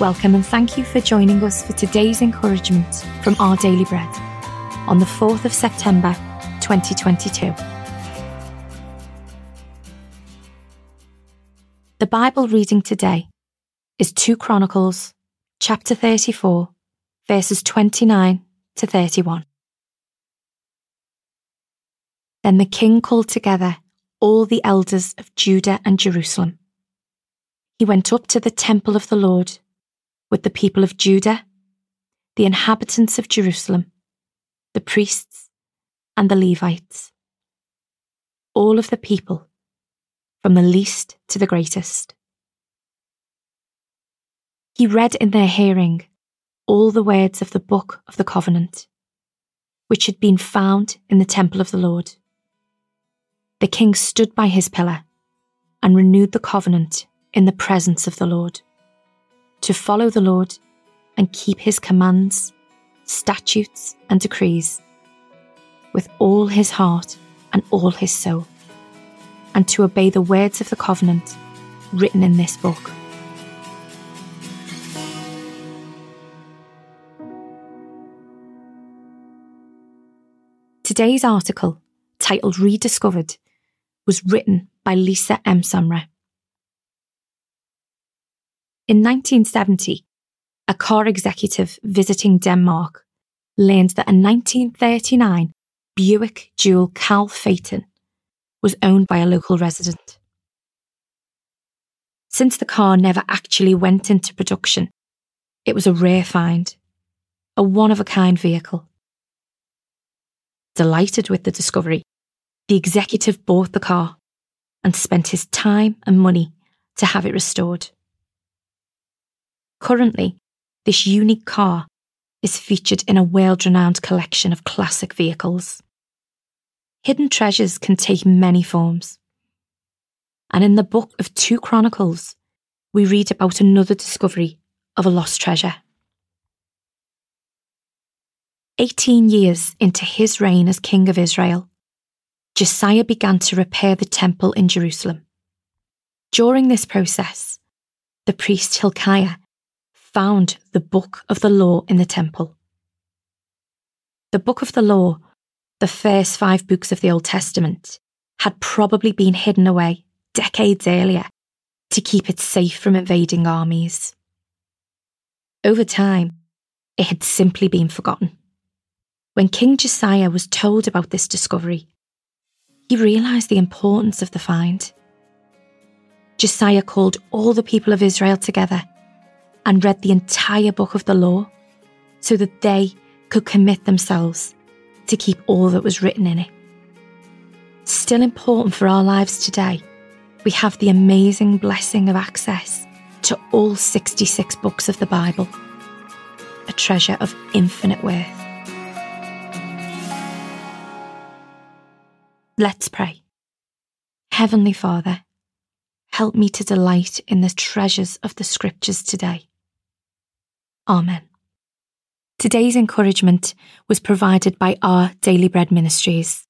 Welcome and thank you for joining us for today's encouragement from Our Daily Bread on the 4th of September 2022. The Bible reading today is 2 Chronicles chapter 34 verses 29 to 31. Then the king called together all the elders of Judah and Jerusalem. He went up to the temple of the Lord with the people of Judah, the inhabitants of Jerusalem, the priests, and the Levites. All of the people, from the least to the greatest. He read in their hearing all the words of the book of the covenant, which had been found in the temple of the Lord. The king stood by his pillar and renewed the covenant in the presence of the Lord to follow the Lord and keep his commands, statutes, and decrees with all his heart and all his soul, and to obey the words of the covenant written in this book. Today's article, titled Rediscovered, was written by Lisa M. Samra. In 1970, a car executive visiting Denmark learned that a 1939 Buick Dual Cowl Phaeton was owned by a local resident. Since the car never actually went into production, it was a rare find, a one of a kind vehicle. Delighted with the discovery, the executive bought the car and spent his time and money to have it restored. Currently, this unique car is featured in a world renowned collection of classic vehicles. Hidden treasures can take many forms. And in the book of 2 Chronicles, we read about another discovery of a lost treasure. 18 years into his reign as king of Israel, Josiah began to repair the temple in Jerusalem. During this process, the priest Hilkiah found the book of the law in the temple. The book of the law, the first five books of the Old Testament, had probably been hidden away decades earlier to keep it safe from invading armies. Over time, it had simply been forgotten. When King Josiah was told about this discovery, he realised the importance of the find. Josiah called all the people of Israel together and read the entire book of the law so that they could commit themselves to keep all that was written in it. Still important for our lives today, we have the amazing blessing of access to all 66 books of the Bible, a treasure of infinite worth. Let's pray. Heavenly Father, help me to delight in the treasures of the Scriptures today. Amen. Today's encouragement was provided by our Daily Bread Ministries.